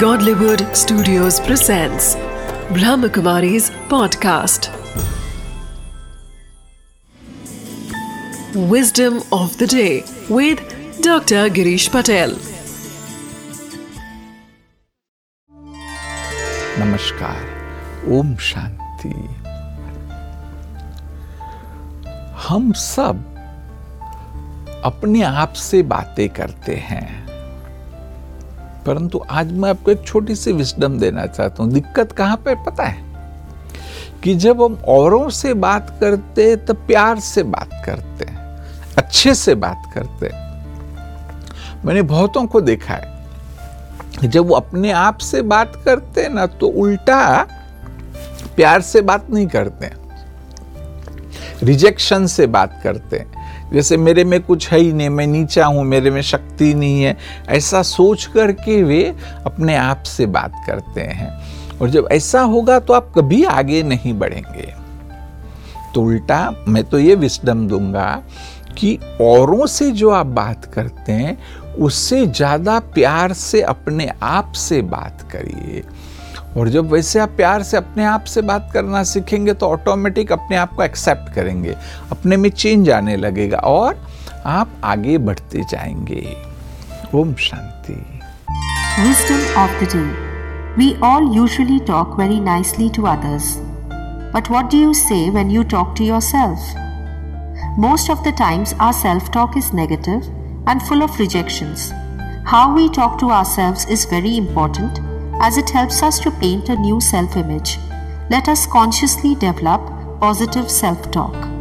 Godlywood Studios presents Brahmakumari's podcast. Wisdom of the day with Dr. Girish Patel. नमस्कार ओम शांति हम सब अपने आप से बातें करते हैं परंतु आज मैं आपको एक छोटी सी विस्डम देना चाहता हूँ। दिक्कत कहाँ पे पता है? कि जब हम औरों से बात करते तो प्यार से बात करते हैं, अच्छे से बात करते हैं। मैंने बहुतों को देखा है जब वो अपने आप से बात करते हैं ना तो उल्टा प्यार से बात नहीं करते रिजेक्शन से बात करते हैं। जैसे मेरे में कुछ है ही नहीं, मैं नीचा हूँ, मेरे में शक्ति नहीं है। ऐसा सोच करके वे अपने आप से बात करते हैं। और जब ऐसा होगा तो आप कभी आगे नहीं बढ़ेंगे। तो उल्टा मैं तो ये विस्डम दूँगा कि औरों से जो आप बात करते हैं, उससे ज़्यादा प्यार से अपने आप से बात करिए। और जब वैसे आप प्यार से अपने आप से बात करना सीखेंगे तो ऑटोमेटिक अपने आप को एक्सेप्ट करेंगे अपने में चेंज आने लगेगा और आप आगे बढ़ते जाएँगे Om Shanti Wisdom of the day. We all usually talk very nicely to others. But what do you say when you talk to yourself? Most of the times, our self talk is negative and full of rejections. How we talk to ourselves is very important as it helps us to paint a new self image. Let us consciously develop positive self talk.